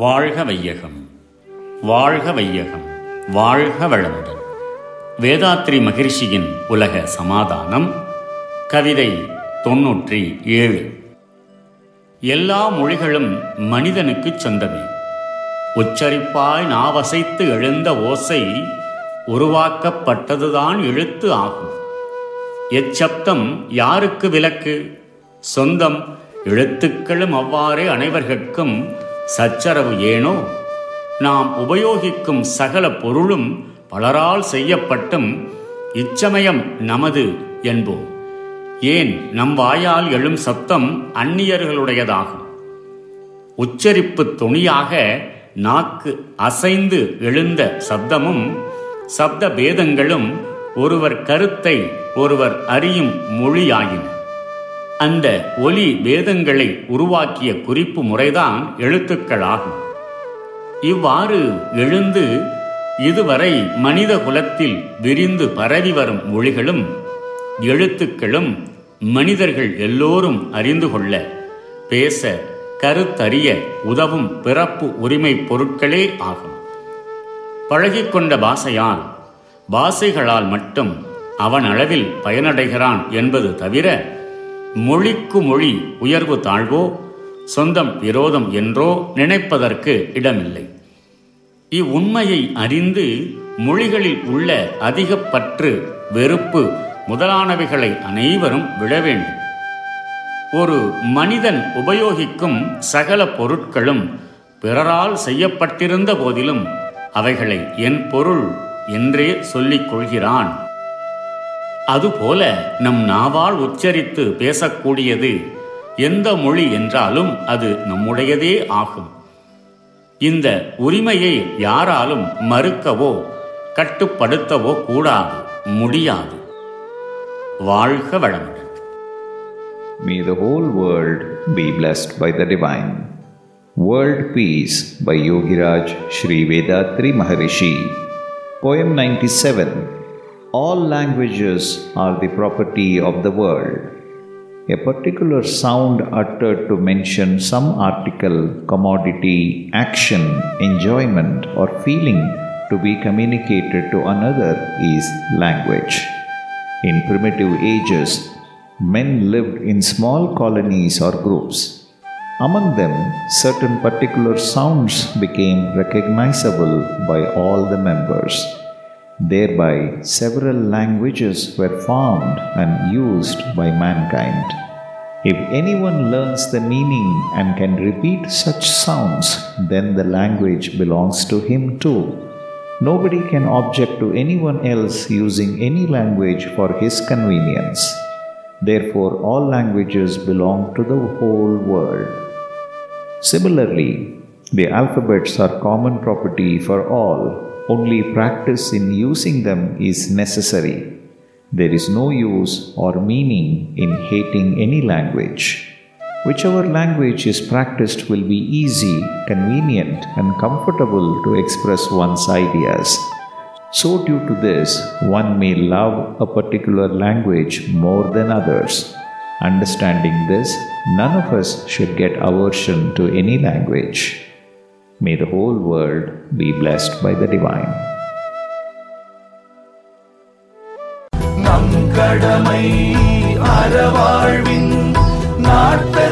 வாழ்க வையகம் வாழ்க வையகம் வாழ்க வளமுடன். வேதாத்ரி மகிழ்ச்சியின் உலக சமாதானம் கவிதை தொன்னூற்றி ஏழு. எல்லா மொழிகளும் மனிதனுக்குச் சொந்தமே. உச்சரிப்பாய் நாவசைத்து எழுந்த ஓசை உருவாக்கப்பட்டதுதான் எழுத்து ஆகும். எச்சப்தம் யாருக்கு விலக்கு சொந்தம் எழுத்துக்களும் அவ்வாறே அனைவர்கட்கும் சச்சரவு ஏனோ? நாம் உபயோகிக்கும் சகல பொருளும் பலரால் செய்யப்பட்டும் இச்சமயம் நமது என்போம். ஏன் நம் வாயால் எழும் சத்தம் அந்நியர்களுடையதாகும். உச்சரிப்பு துணியாக நாக்கு அசைந்து எழுந்த சப்தமும் சப்த பேதங்களும் ஒருவர் கருத்தை ஒருவர் அறியும் மொழியாயின. அந்த ஒலி வேதங்களை உருவாக்கிய குறிப்பு முறைதான் எழுத்துக்களாகும் இவ்வாறு எழுந்து இதுவரை மனித குலத்தில் விரிந்து பரவி வரும் மொழிகளும் எழுத்துக்களும் மனிதர்கள் எல்லோரும் அறிந்து கொள்ள பேச கருத்தறிய உதவும் பிறப்பு உரிமை பொருட்களே ஆகும். பழகிக்கொண்ட பாசையால் பாசைகளால் மட்டும் அவன் அளவில் பயனடைகிறான் என்பது தவிர மொழிக்கு மொழி உயர்வு தாழ்வோ சொந்தம் விரோதம் என்றோ நினைப்பதற்கு இடமில்லை. இவ்வுண்மையை அறிந்து மொழிகளில் உள்ள அதிக பற்று வெறுப்பு முதலானவைகளை அனைவரும் விட வேண்டும். ஒரு மனிதன் உபயோகிக்கும் சகல பொருட்களும் பிறரால் செய்யப்பட்டிருந்த போதிலும் அவைகளை என் பொருள் என்றே சொல்லிக் கொள்கிறான். அதுபோல நம் நாவால் உச்சரித்து பேசக்கூடியது எந்த மொழி என்றாலும் அது நம்முடையதே ஆகும் இந்த உரிமையை யாராலும் மறுக்கவோ கட்டுப்படுத்தவோ கூடாது முடியாது வாழ்க வளமுடன் May the whole world be blessed by the divine. World Peace by Yogiraj Sri Vedatri Maharishi. Poem 97 All languages are the property of the world. A particular sound uttered to mention some article, commodity, action, enjoyment, or feeling to be communicated to another is language. In primitive ages, men lived in small colonies or groups. Among them, certain particular sounds became recognizable by all the members. Thereby, several languages were formed and used by mankind. If anyone learns the meaning and can repeat such sounds, then the language belongs to him too. Nobody can object to anyone else using any language for his convenience. Therefore, all languages belong to the whole world. Similarly, the alphabets are common property for all, only practice in using them is necessary. There is no use or meaning in hating any language. Whichever language is practiced will be easy, convenient, and comfortable to express one's ideas. So, due to this, one may love a particular language more than others. Understanding this, none of us should get aversion to any language. May the whole world be blessed by the divine. நம் கடமை அறவாழ்வின் நாட்டு